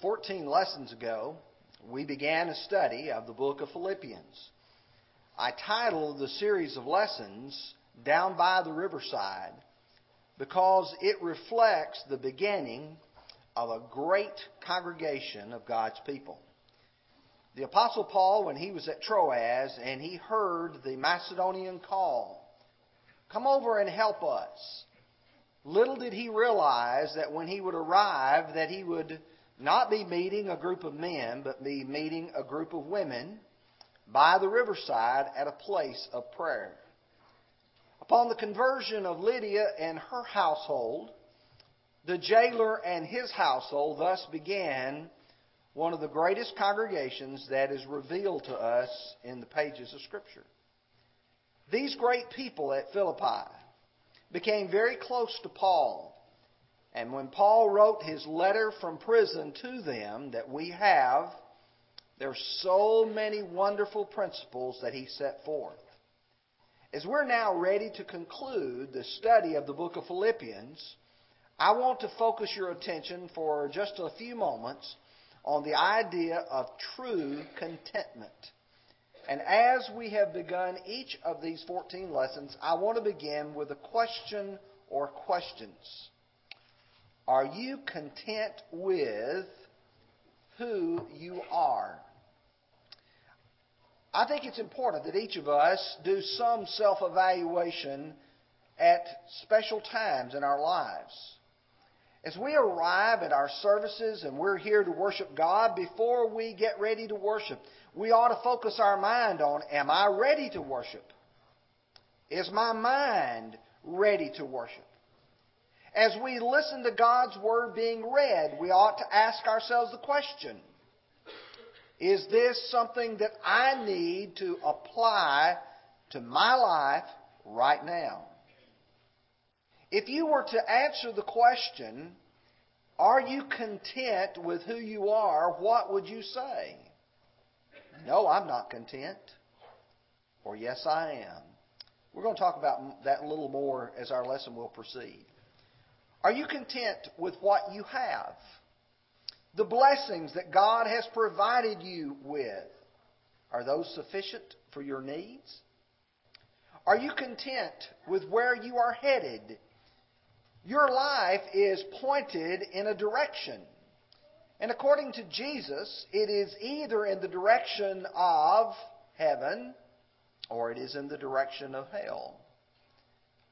14 lessons ago, we began a study of the book of Philippians. I titled the series of lessons Down by the Riverside because it reflects the beginning of a great congregation of God's people. The Apostle Paul, when he was at Troas and he heard the Macedonian call, come over and help us. Little did he realize that when he would arrive that he would not be meeting a group of men, but be meeting a group of women by the riverside at a place of prayer. Upon the conversion of Lydia and her household, the jailer and his household thus began one of the greatest congregations that is revealed to us in the pages of Scripture. These great people at Philippi became very close to Paul and when Paul wrote his letter from prison to them that we have, there are so many wonderful principles that he set forth. As we're now ready to conclude the study of the book of Philippians, I want to focus your attention for just a few moments on the idea of true contentment. And as we have begun each of these 14 lessons, I want to begin with a question or questions. Are you content with who you are? I think it's important that each of us do some self evaluation at special times in our lives. As we arrive at our services and we're here to worship God, before we get ready to worship, we ought to focus our mind on Am I ready to worship? Is my mind ready to worship? As we listen to God's Word being read, we ought to ask ourselves the question Is this something that I need to apply to my life right now? If you were to answer the question, Are you content with who you are? what would you say? No, I'm not content. Or yes, I am. We're going to talk about that a little more as our lesson will proceed. Are you content with what you have? The blessings that God has provided you with, are those sufficient for your needs? Are you content with where you are headed? Your life is pointed in a direction. And according to Jesus, it is either in the direction of heaven or it is in the direction of hell.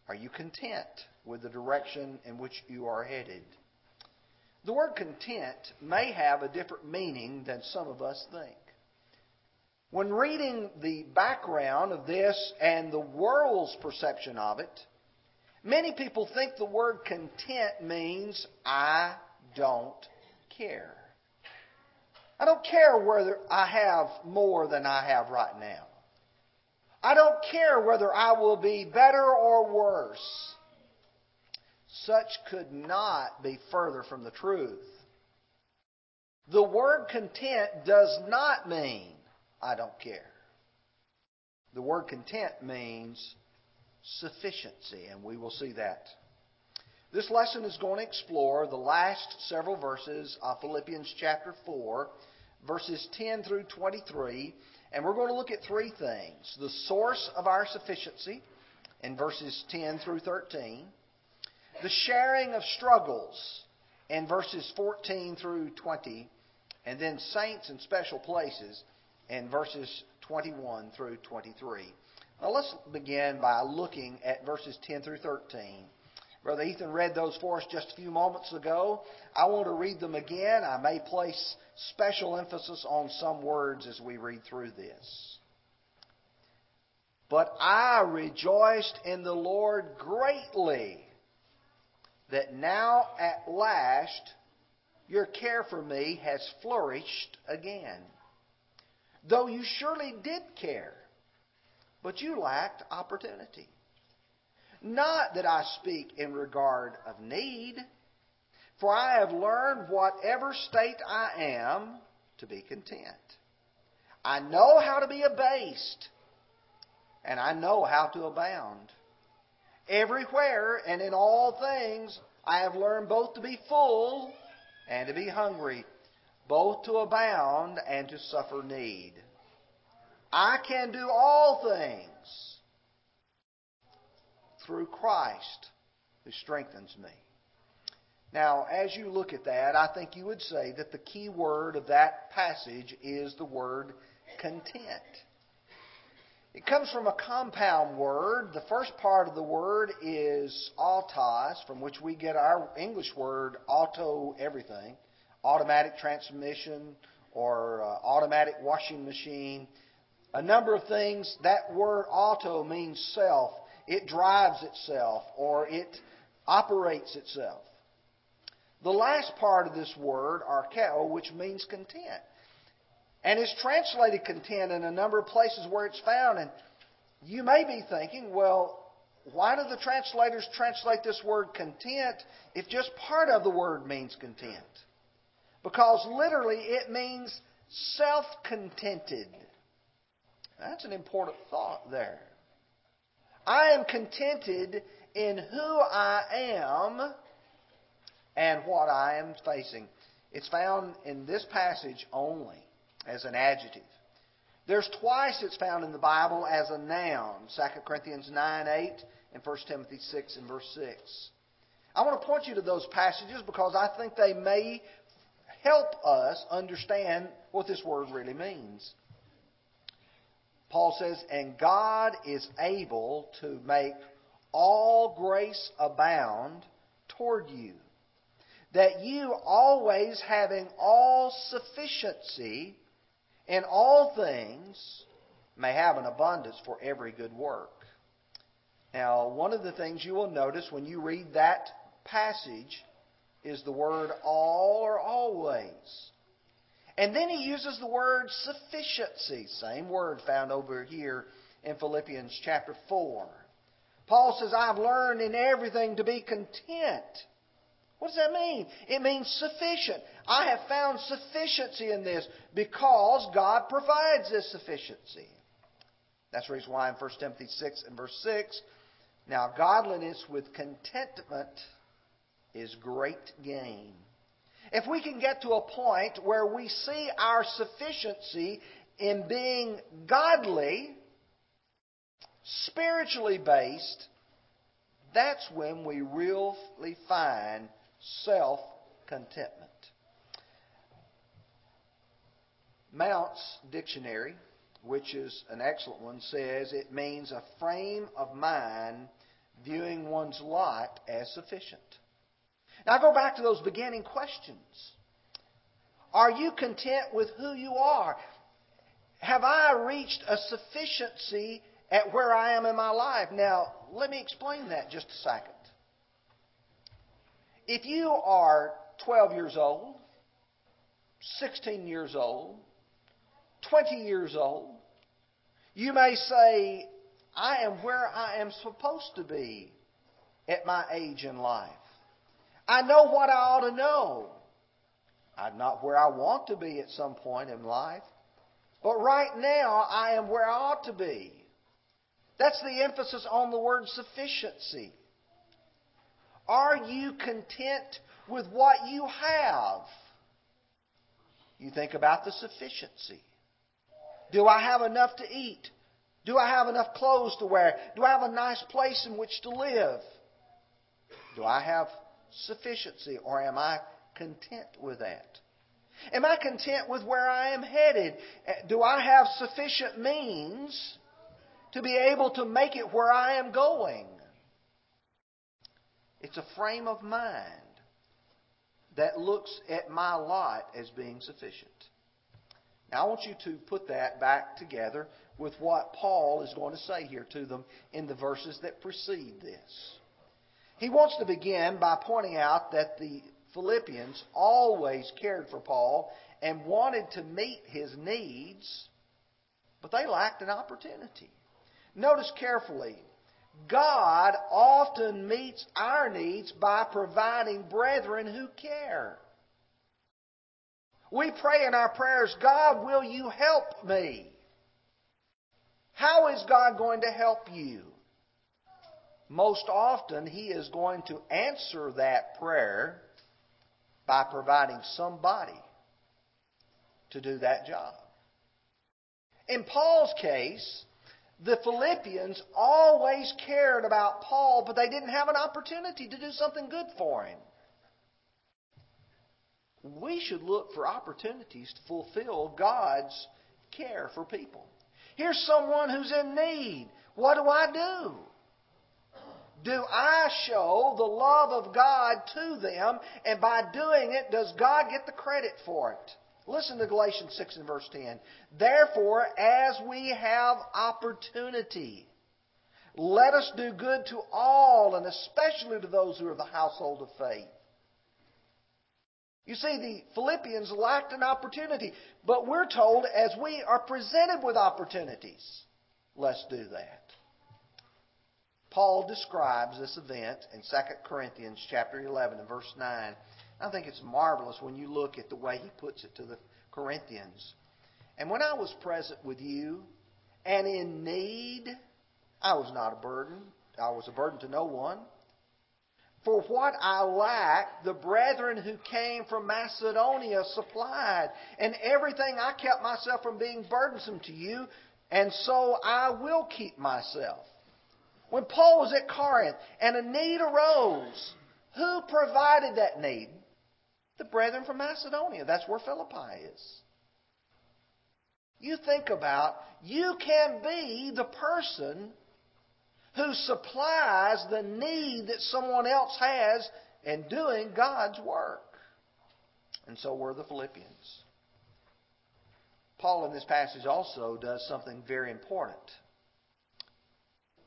Are you content with the direction in which you are headed? The word content may have a different meaning than some of us think. When reading the background of this and the world's perception of it, many people think the word content means I don't care. I don't care whether I have more than I have right now. I don't care whether I will be better or worse. Such could not be further from the truth. The word content does not mean I don't care. The word content means sufficiency, and we will see that. This lesson is going to explore the last several verses of Philippians chapter 4, verses 10 through 23 and we're going to look at three things the source of our sufficiency in verses 10 through 13, the sharing of struggles in verses 14 through 20, and then saints in special places in verses 21 through 23. Now let's begin by looking at verses 10 through 13. Brother Ethan read those for us just a few moments ago. I want to read them again. I may place special emphasis on some words as we read through this. But I rejoiced in the Lord greatly that now at last your care for me has flourished again. Though you surely did care, but you lacked opportunity. Not that I speak in regard of need, for I have learned whatever state I am to be content. I know how to be abased, and I know how to abound. Everywhere and in all things I have learned both to be full and to be hungry, both to abound and to suffer need. I can do all things through Christ who strengthens me. Now, as you look at that, I think you would say that the key word of that passage is the word content. It comes from a compound word. The first part of the word is autos, from which we get our English word auto everything, automatic transmission or uh, automatic washing machine. A number of things. That word auto means self. It drives itself or it operates itself. The last part of this word, arkeo, which means content. And it's translated content in a number of places where it's found. And you may be thinking, well, why do the translators translate this word content if just part of the word means content? Because literally it means self contented. That's an important thought there. I am contented in who I am and what I am facing. It's found in this passage only as an adjective. There's twice it's found in the Bible as a noun 2 Corinthians 9 8 and 1 Timothy 6 and verse 6. I want to point you to those passages because I think they may help us understand what this word really means. Paul says, And God is able to make all grace abound toward you, that you always having all sufficiency in all things may have an abundance for every good work. Now, one of the things you will notice when you read that passage is the word all or always. And then he uses the word sufficiency, same word found over here in Philippians chapter 4. Paul says, I've learned in everything to be content what does that mean? It means sufficient. I have found sufficiency in this because God provides this sufficiency. That's the reason why in 1 Timothy 6 and verse 6, now godliness with contentment is great gain. If we can get to a point where we see our sufficiency in being godly, spiritually based, that's when we really find self contentment. Mounce's dictionary, which is an excellent one, says it means a frame of mind viewing one's lot as sufficient. Now go back to those beginning questions. Are you content with who you are? Have I reached a sufficiency at where I am in my life? Now, let me explain that just a second. If you are 12 years old, 16 years old, 20 years old, you may say, I am where I am supposed to be at my age in life. I know what I ought to know. I'm not where I want to be at some point in life. But right now, I am where I ought to be. That's the emphasis on the word sufficiency. Are you content with what you have? You think about the sufficiency. Do I have enough to eat? Do I have enough clothes to wear? Do I have a nice place in which to live? Do I have sufficiency or am I content with that? Am I content with where I am headed? Do I have sufficient means to be able to make it where I am going? It's a frame of mind that looks at my lot as being sufficient. Now, I want you to put that back together with what Paul is going to say here to them in the verses that precede this. He wants to begin by pointing out that the Philippians always cared for Paul and wanted to meet his needs, but they lacked an opportunity. Notice carefully God often meets our needs by providing brethren who care. We pray in our prayers, God, will you help me? How is God going to help you? Most often, He is going to answer that prayer by providing somebody to do that job. In Paul's case, the Philippians always cared about Paul, but they didn't have an opportunity to do something good for him. We should look for opportunities to fulfill God's care for people. Here's someone who's in need. What do I do? Do I show the love of God to them, and by doing it, does God get the credit for it? Listen to Galatians 6 and verse 10. Therefore, as we have opportunity, let us do good to all, and especially to those who are of the household of faith. You see, the Philippians lacked an opportunity, but we're told as we are presented with opportunities, let's do that. Paul describes this event in 2 Corinthians chapter 11 and verse 9. I think it's marvelous when you look at the way he puts it to the Corinthians. And when I was present with you and in need, I was not a burden. I was a burden to no one. For what I lacked, the brethren who came from Macedonia supplied. And everything I kept myself from being burdensome to you, and so I will keep myself. When Paul was at Corinth and a need arose, who provided that need? The brethren from Macedonia. That's where Philippi is. You think about, you can be the person who supplies the need that someone else has in doing God's work. And so were the Philippians. Paul in this passage also does something very important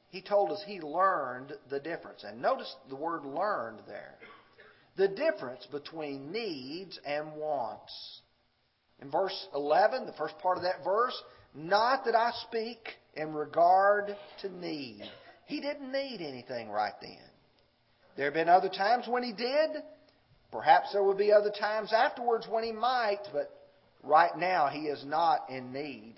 he told us he learned the difference. And notice the word learned there. The difference between needs and wants. In verse 11, the first part of that verse, not that I speak in regard to need. He didn't need anything right then. There have been other times when he did. Perhaps there will be other times afterwards when he might, but right now he is not in need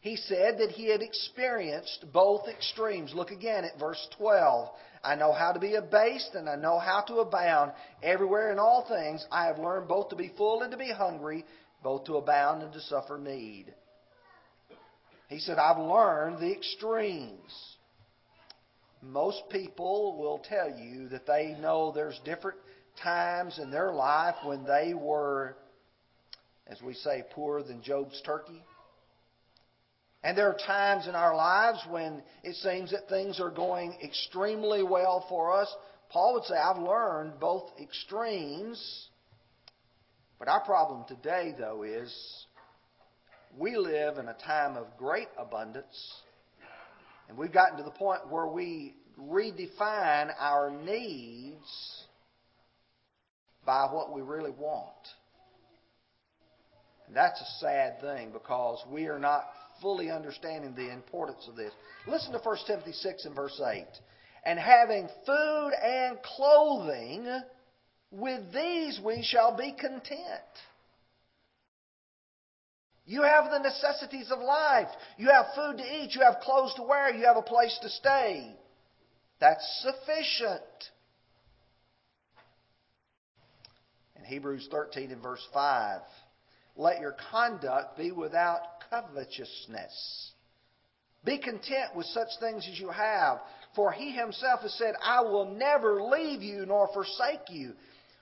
he said that he had experienced both extremes. Look again at verse 12. I know how to be abased and I know how to abound. Everywhere in all things I have learned both to be full and to be hungry, both to abound and to suffer need. He said, I've learned the extremes. Most people will tell you that they know there's different times in their life when they were, as we say, poorer than Job's turkey. And there are times in our lives when it seems that things are going extremely well for us. Paul would say, I've learned both extremes. But our problem today, though, is we live in a time of great abundance. And we've gotten to the point where we redefine our needs by what we really want. And that's a sad thing because we are not fully understanding the importance of this. Listen to 1 Timothy 6 and verse 8. And having food and clothing, with these we shall be content. You have the necessities of life. You have food to eat. You have clothes to wear. You have a place to stay. That's sufficient. In Hebrews 13 and verse 5, let your conduct be without covetousness. Be content with such things as you have, for he himself has said, I will never leave you nor forsake you.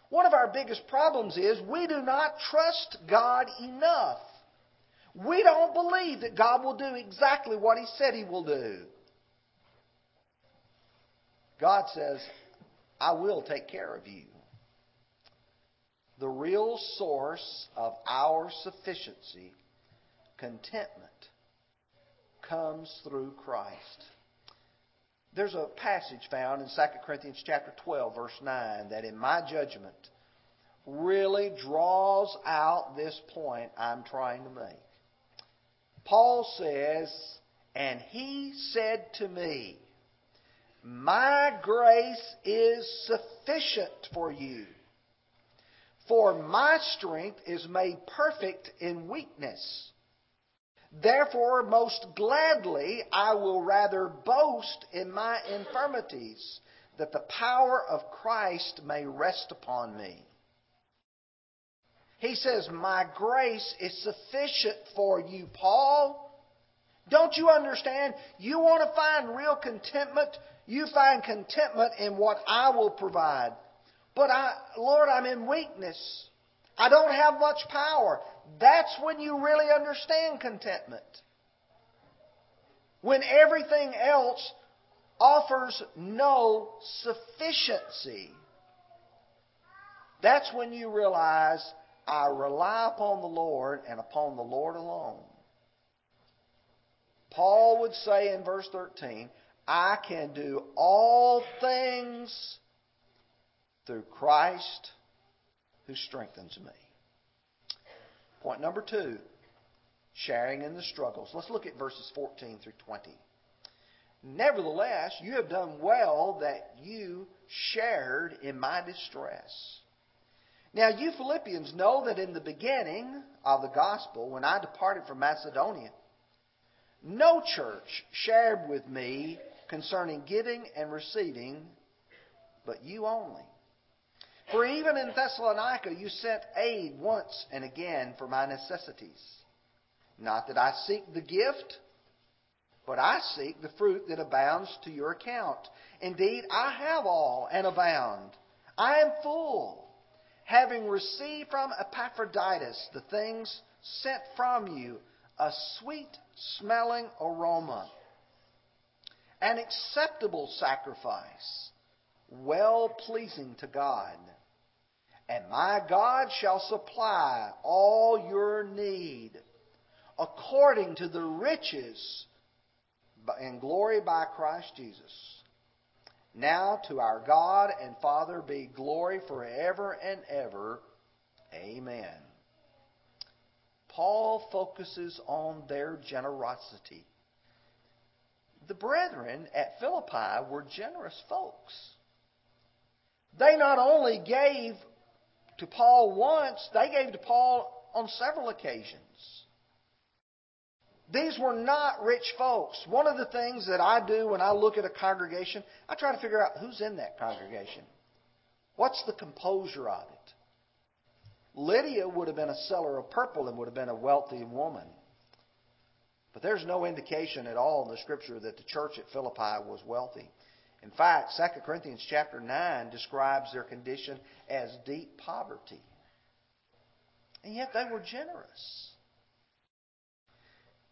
One of our biggest problems is we do not trust God enough. We don't believe that God will do exactly what he said he will do. God says, I will take care of you. The real source of our sufficiency contentment comes through Christ. There's a passage found in 2 Corinthians chapter 12 verse 9 that in my judgment really draws out this point I'm trying to make. Paul says, and he said to me, my grace is sufficient for you. For my strength is made perfect in weakness. Therefore, most gladly, I will rather boast in my infirmities, that the power of Christ may rest upon me. He says, My grace is sufficient for you, Paul. Don't you understand? You want to find real contentment? You find contentment in what I will provide. But I, Lord, I'm in weakness. I don't have much power. That's when you really understand contentment. When everything else offers no sufficiency. That's when you realize I rely upon the Lord and upon the Lord alone. Paul would say in verse 13, I can do all things through Christ who strengthens me. Point number two, sharing in the struggles. Let's look at verses 14 through 20. Nevertheless, you have done well that you shared in my distress. Now, you Philippians know that in the beginning of the gospel, when I departed from Macedonia, no church shared with me concerning giving and receiving, but you only. For even in Thessalonica you sent aid once and again for my necessities. Not that I seek the gift, but I seek the fruit that abounds to your account. Indeed, I have all and abound. I am full, having received from Epaphroditus the things sent from you, a sweet smelling aroma, an acceptable sacrifice, well pleasing to God. And my God shall supply all your need according to the riches and glory by Christ Jesus. Now to our God and Father be glory forever and ever. Amen. Paul focuses on their generosity. The brethren at Philippi were generous folks. They not only gave to Paul once, they gave to Paul on several occasions. These were not rich folks. One of the things that I do when I look at a congregation, I try to figure out who's in that congregation. What's the composure of it? Lydia would have been a seller of purple and would have been a wealthy woman. But there's no indication at all in the scripture that the church at Philippi was wealthy. In fact, 2 Corinthians chapter 9 describes their condition as deep poverty. And yet they were generous.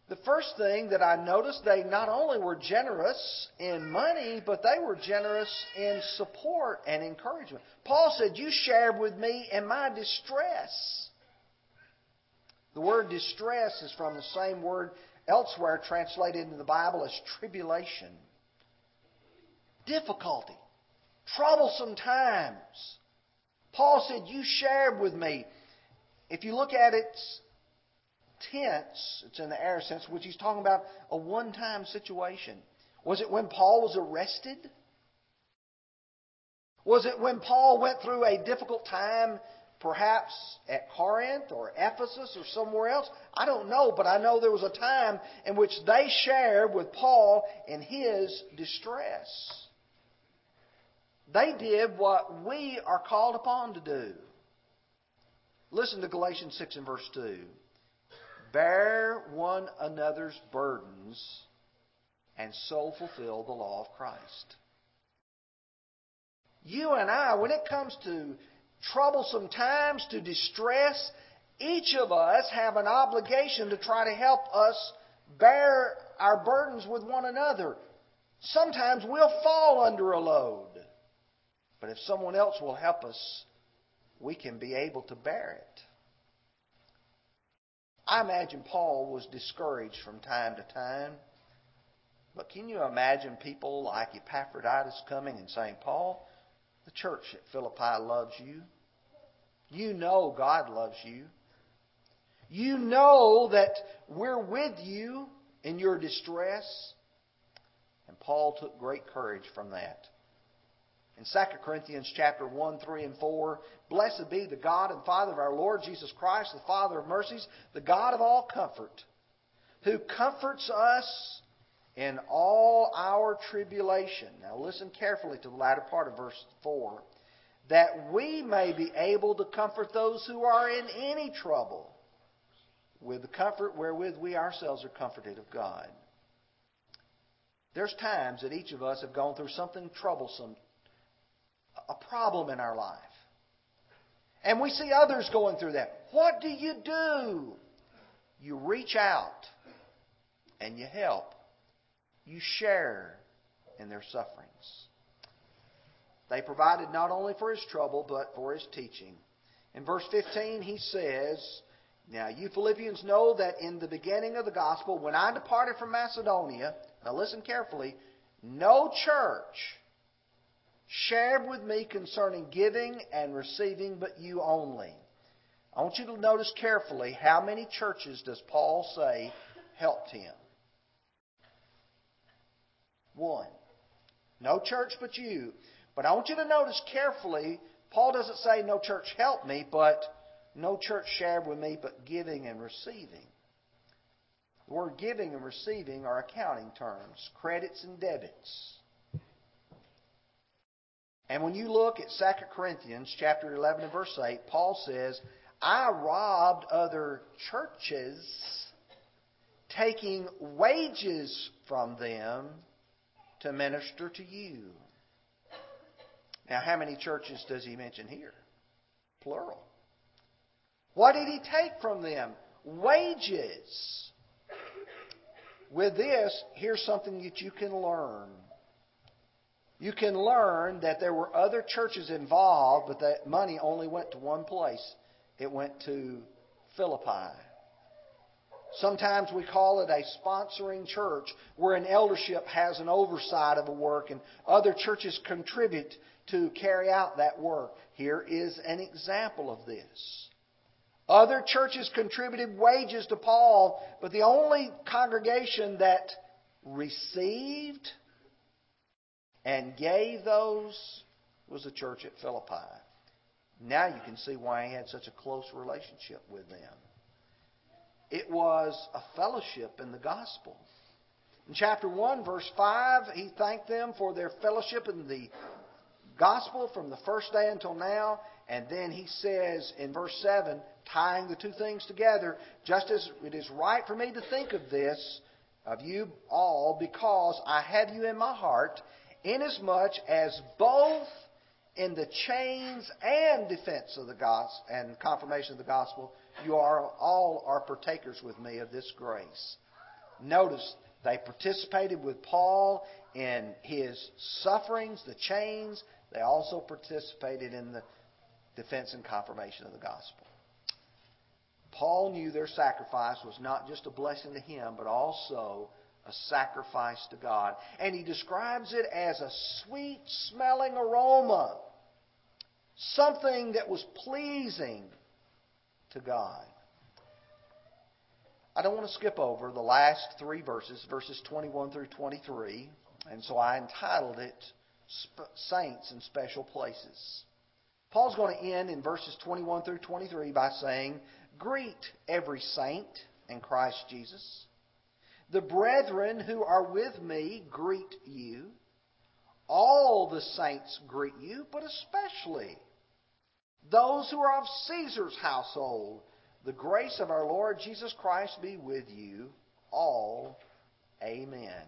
The first thing that I noticed, they not only were generous in money, but they were generous in support and encouragement. Paul said, You shared with me in my distress. The word distress is from the same word elsewhere translated into the Bible as tribulation, difficulty, troublesome times. Paul said, You shared with me. If you look at its tense, it's in the aorist sense, which he's talking about a one time situation. Was it when Paul was arrested? Was it when Paul went through a difficult time, perhaps at Corinth or Ephesus or somewhere else? I don't know, but I know there was a time in which they shared with Paul in his distress. They did what we are called upon to do. Listen to Galatians 6 and verse 2. Bear one another's burdens and so fulfill the law of Christ. You and I, when it comes to troublesome times, to distress, each of us have an obligation to try to help us bear our burdens with one another. Sometimes we'll fall under a load. But if someone else will help us, we can be able to bear it. I imagine Paul was discouraged from time to time. But can you imagine people like Epaphroditus coming and saying, Paul, the church at Philippi loves you. You know God loves you. You know that we're with you in your distress. And Paul took great courage from that. In 2 Corinthians chapter 1, 3, and 4, blessed be the God and Father of our Lord Jesus Christ, the Father of mercies, the God of all comfort, who comforts us in all our tribulation. Now listen carefully to the latter part of verse 4. that we may be able to comfort those who are in any trouble with the comfort wherewith we ourselves are comforted of God. There's times that each of us have gone through something troublesome, a problem in our life. And we see others going through that. What do you do? You reach out and you help. You share in their sufferings. They provided not only for his trouble, but for his teaching. In verse 15, he says, Now you Philippians know that in the beginning of the gospel, when I departed from Macedonia, now listen carefully, no church shared with me concerning giving and receiving, but you only. I want you to notice carefully how many churches does Paul say helped him? One. No church but you. But I want you to notice carefully, Paul doesn't say no church helped me, but no church shared with me, but giving and receiving. The word giving and receiving are accounting terms, credits and debits. And when you look at 2 Corinthians chapter 11 and verse 8, Paul says, I robbed other churches, taking wages from them to minister to you. Now, how many churches does he mention here? Plural. What did he take from them? Wages. With this, here's something that you can learn you can learn that there were other churches involved, but that money only went to one place. It went to Philippi. Sometimes we call it a sponsoring church where an eldership has an oversight of a work and other churches contribute to carry out that work. Here is an example of this. Other churches contributed wages to Paul, but the only congregation that received and gave those was the church at Philippi. Now you can see why he had such a close relationship with them. It was a fellowship in the gospel. In chapter 1, verse 5, he thanked them for their fellowship in the gospel from the first day until now. And then he says in verse 7, tying the two things together, just as it is right for me to think of this, of you all, because I have you in my heart, inasmuch as both in the chains and defense of the gospel and confirmation of the gospel, you are all are partakers with me of this grace. Notice they participated with Paul in his sufferings, the chains. They also participated in the defense and confirmation of the gospel. Paul knew their sacrifice was not just a blessing to him, but also a sacrifice to God. And he describes it as a sweet smelling aroma, something that was pleasing to God. I don't want to skip over the last three verses, verses 21 through 23, and so I entitled it Saints in Special Places. Paul's going to end in verses 21 through 23 by saying, Greet every saint in Christ Jesus. The brethren who are with me greet you. All the saints greet you, but especially those who are of Caesar's household. The grace of our Lord Jesus Christ be with you all. Amen.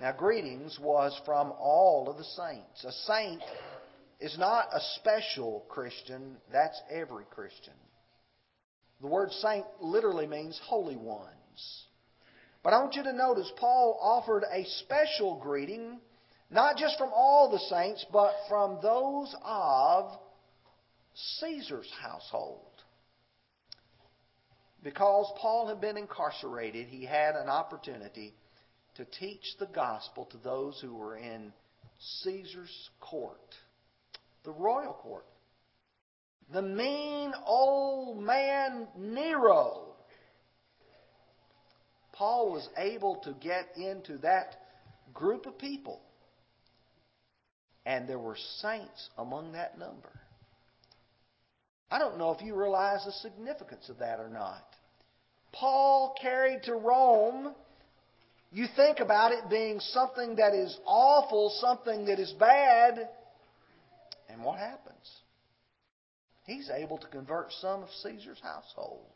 Now, greetings was from all of the saints. A saint is not a special Christian, that's every Christian. The word saint literally means holy ones. But I want you to notice Paul offered a special greeting, not just from all the saints, but from those of Caesar's household. Because Paul had been incarcerated, he had an opportunity to teach the gospel to those who were in Caesar's court, the royal court. The mean old man Nero Paul was able to get into that group of people. And there were saints among that number. I don't know if you realize the significance of that or not. Paul carried to Rome, you think about it being something that is awful, something that is bad, And what happens? He's able to convert some of Caesar's household.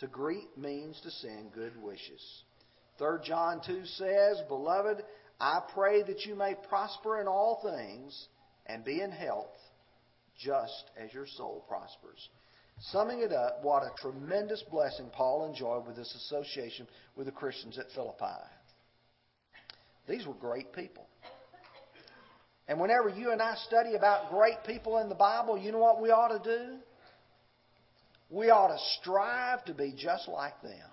To greet means to send good wishes. 3 John 2 says, Beloved, I pray that you may prosper in all things and be in health, just as your soul prospers. Summing it up, what a tremendous blessing Paul enjoyed with this association with the Christians at Philippi. These were great people. And whenever you and I study about great people in the Bible, you know what we ought to do? We ought to strive to be just like them,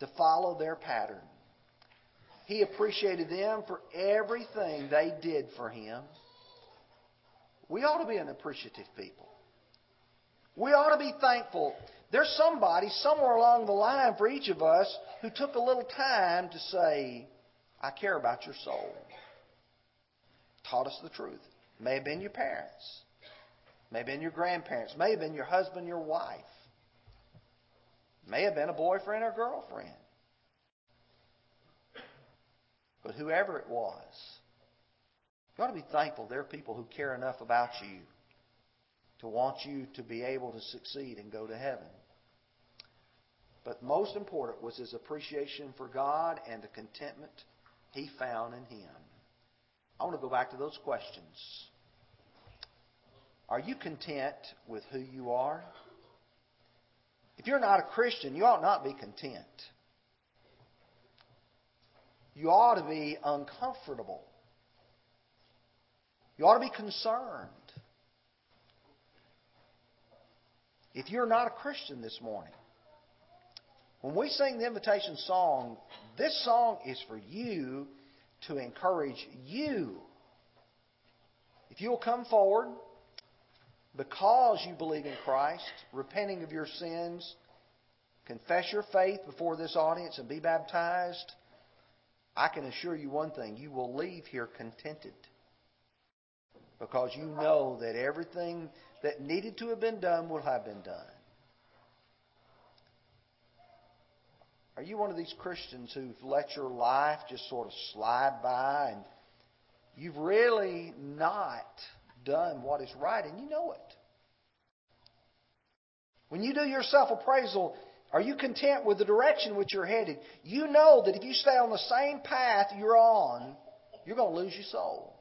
to follow their pattern. He appreciated them for everything they did for him. We ought to be an appreciative people. We ought to be thankful. There's somebody somewhere along the line for each of us who took a little time to say, I care about your soul taught us the truth. May have been your parents. May have been your grandparents. May have been your husband, your wife. May have been a boyfriend or girlfriend. But whoever it was, you ought to be thankful there are people who care enough about you to want you to be able to succeed and go to heaven. But most important was his appreciation for God and the contentment he found in him. I want to go back to those questions. Are you content with who you are? If you're not a Christian, you ought not be content. You ought to be uncomfortable. You ought to be concerned. If you're not a Christian this morning, when we sing the invitation song, this song is for you to encourage you. If you'll come forward because you believe in Christ, repenting of your sins, confess your faith before this audience, and be baptized, I can assure you one thing you will leave here contented because you know that everything that needed to have been done will have been done. Are you one of these Christians who've let your life just sort of slide by and you've really not done what is right and you know it? When you do your self appraisal, are you content with the direction which you're headed? You know that if you stay on the same path you're on, you're going to lose your soul.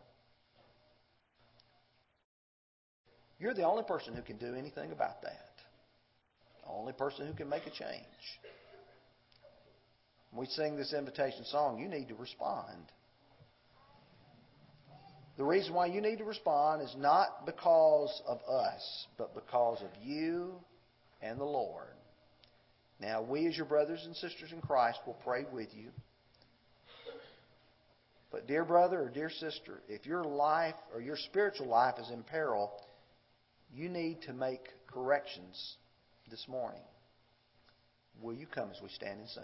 You're the only person who can do anything about that. The only person who can make a change we sing this invitation song, you need to respond. The reason why you need to respond is not because of us, but because of you and the Lord. Now, we, as your brothers and sisters in Christ, will pray with you. But, dear brother or dear sister, if your life or your spiritual life is in peril, you need to make corrections this morning. Will you come as we stand and sing?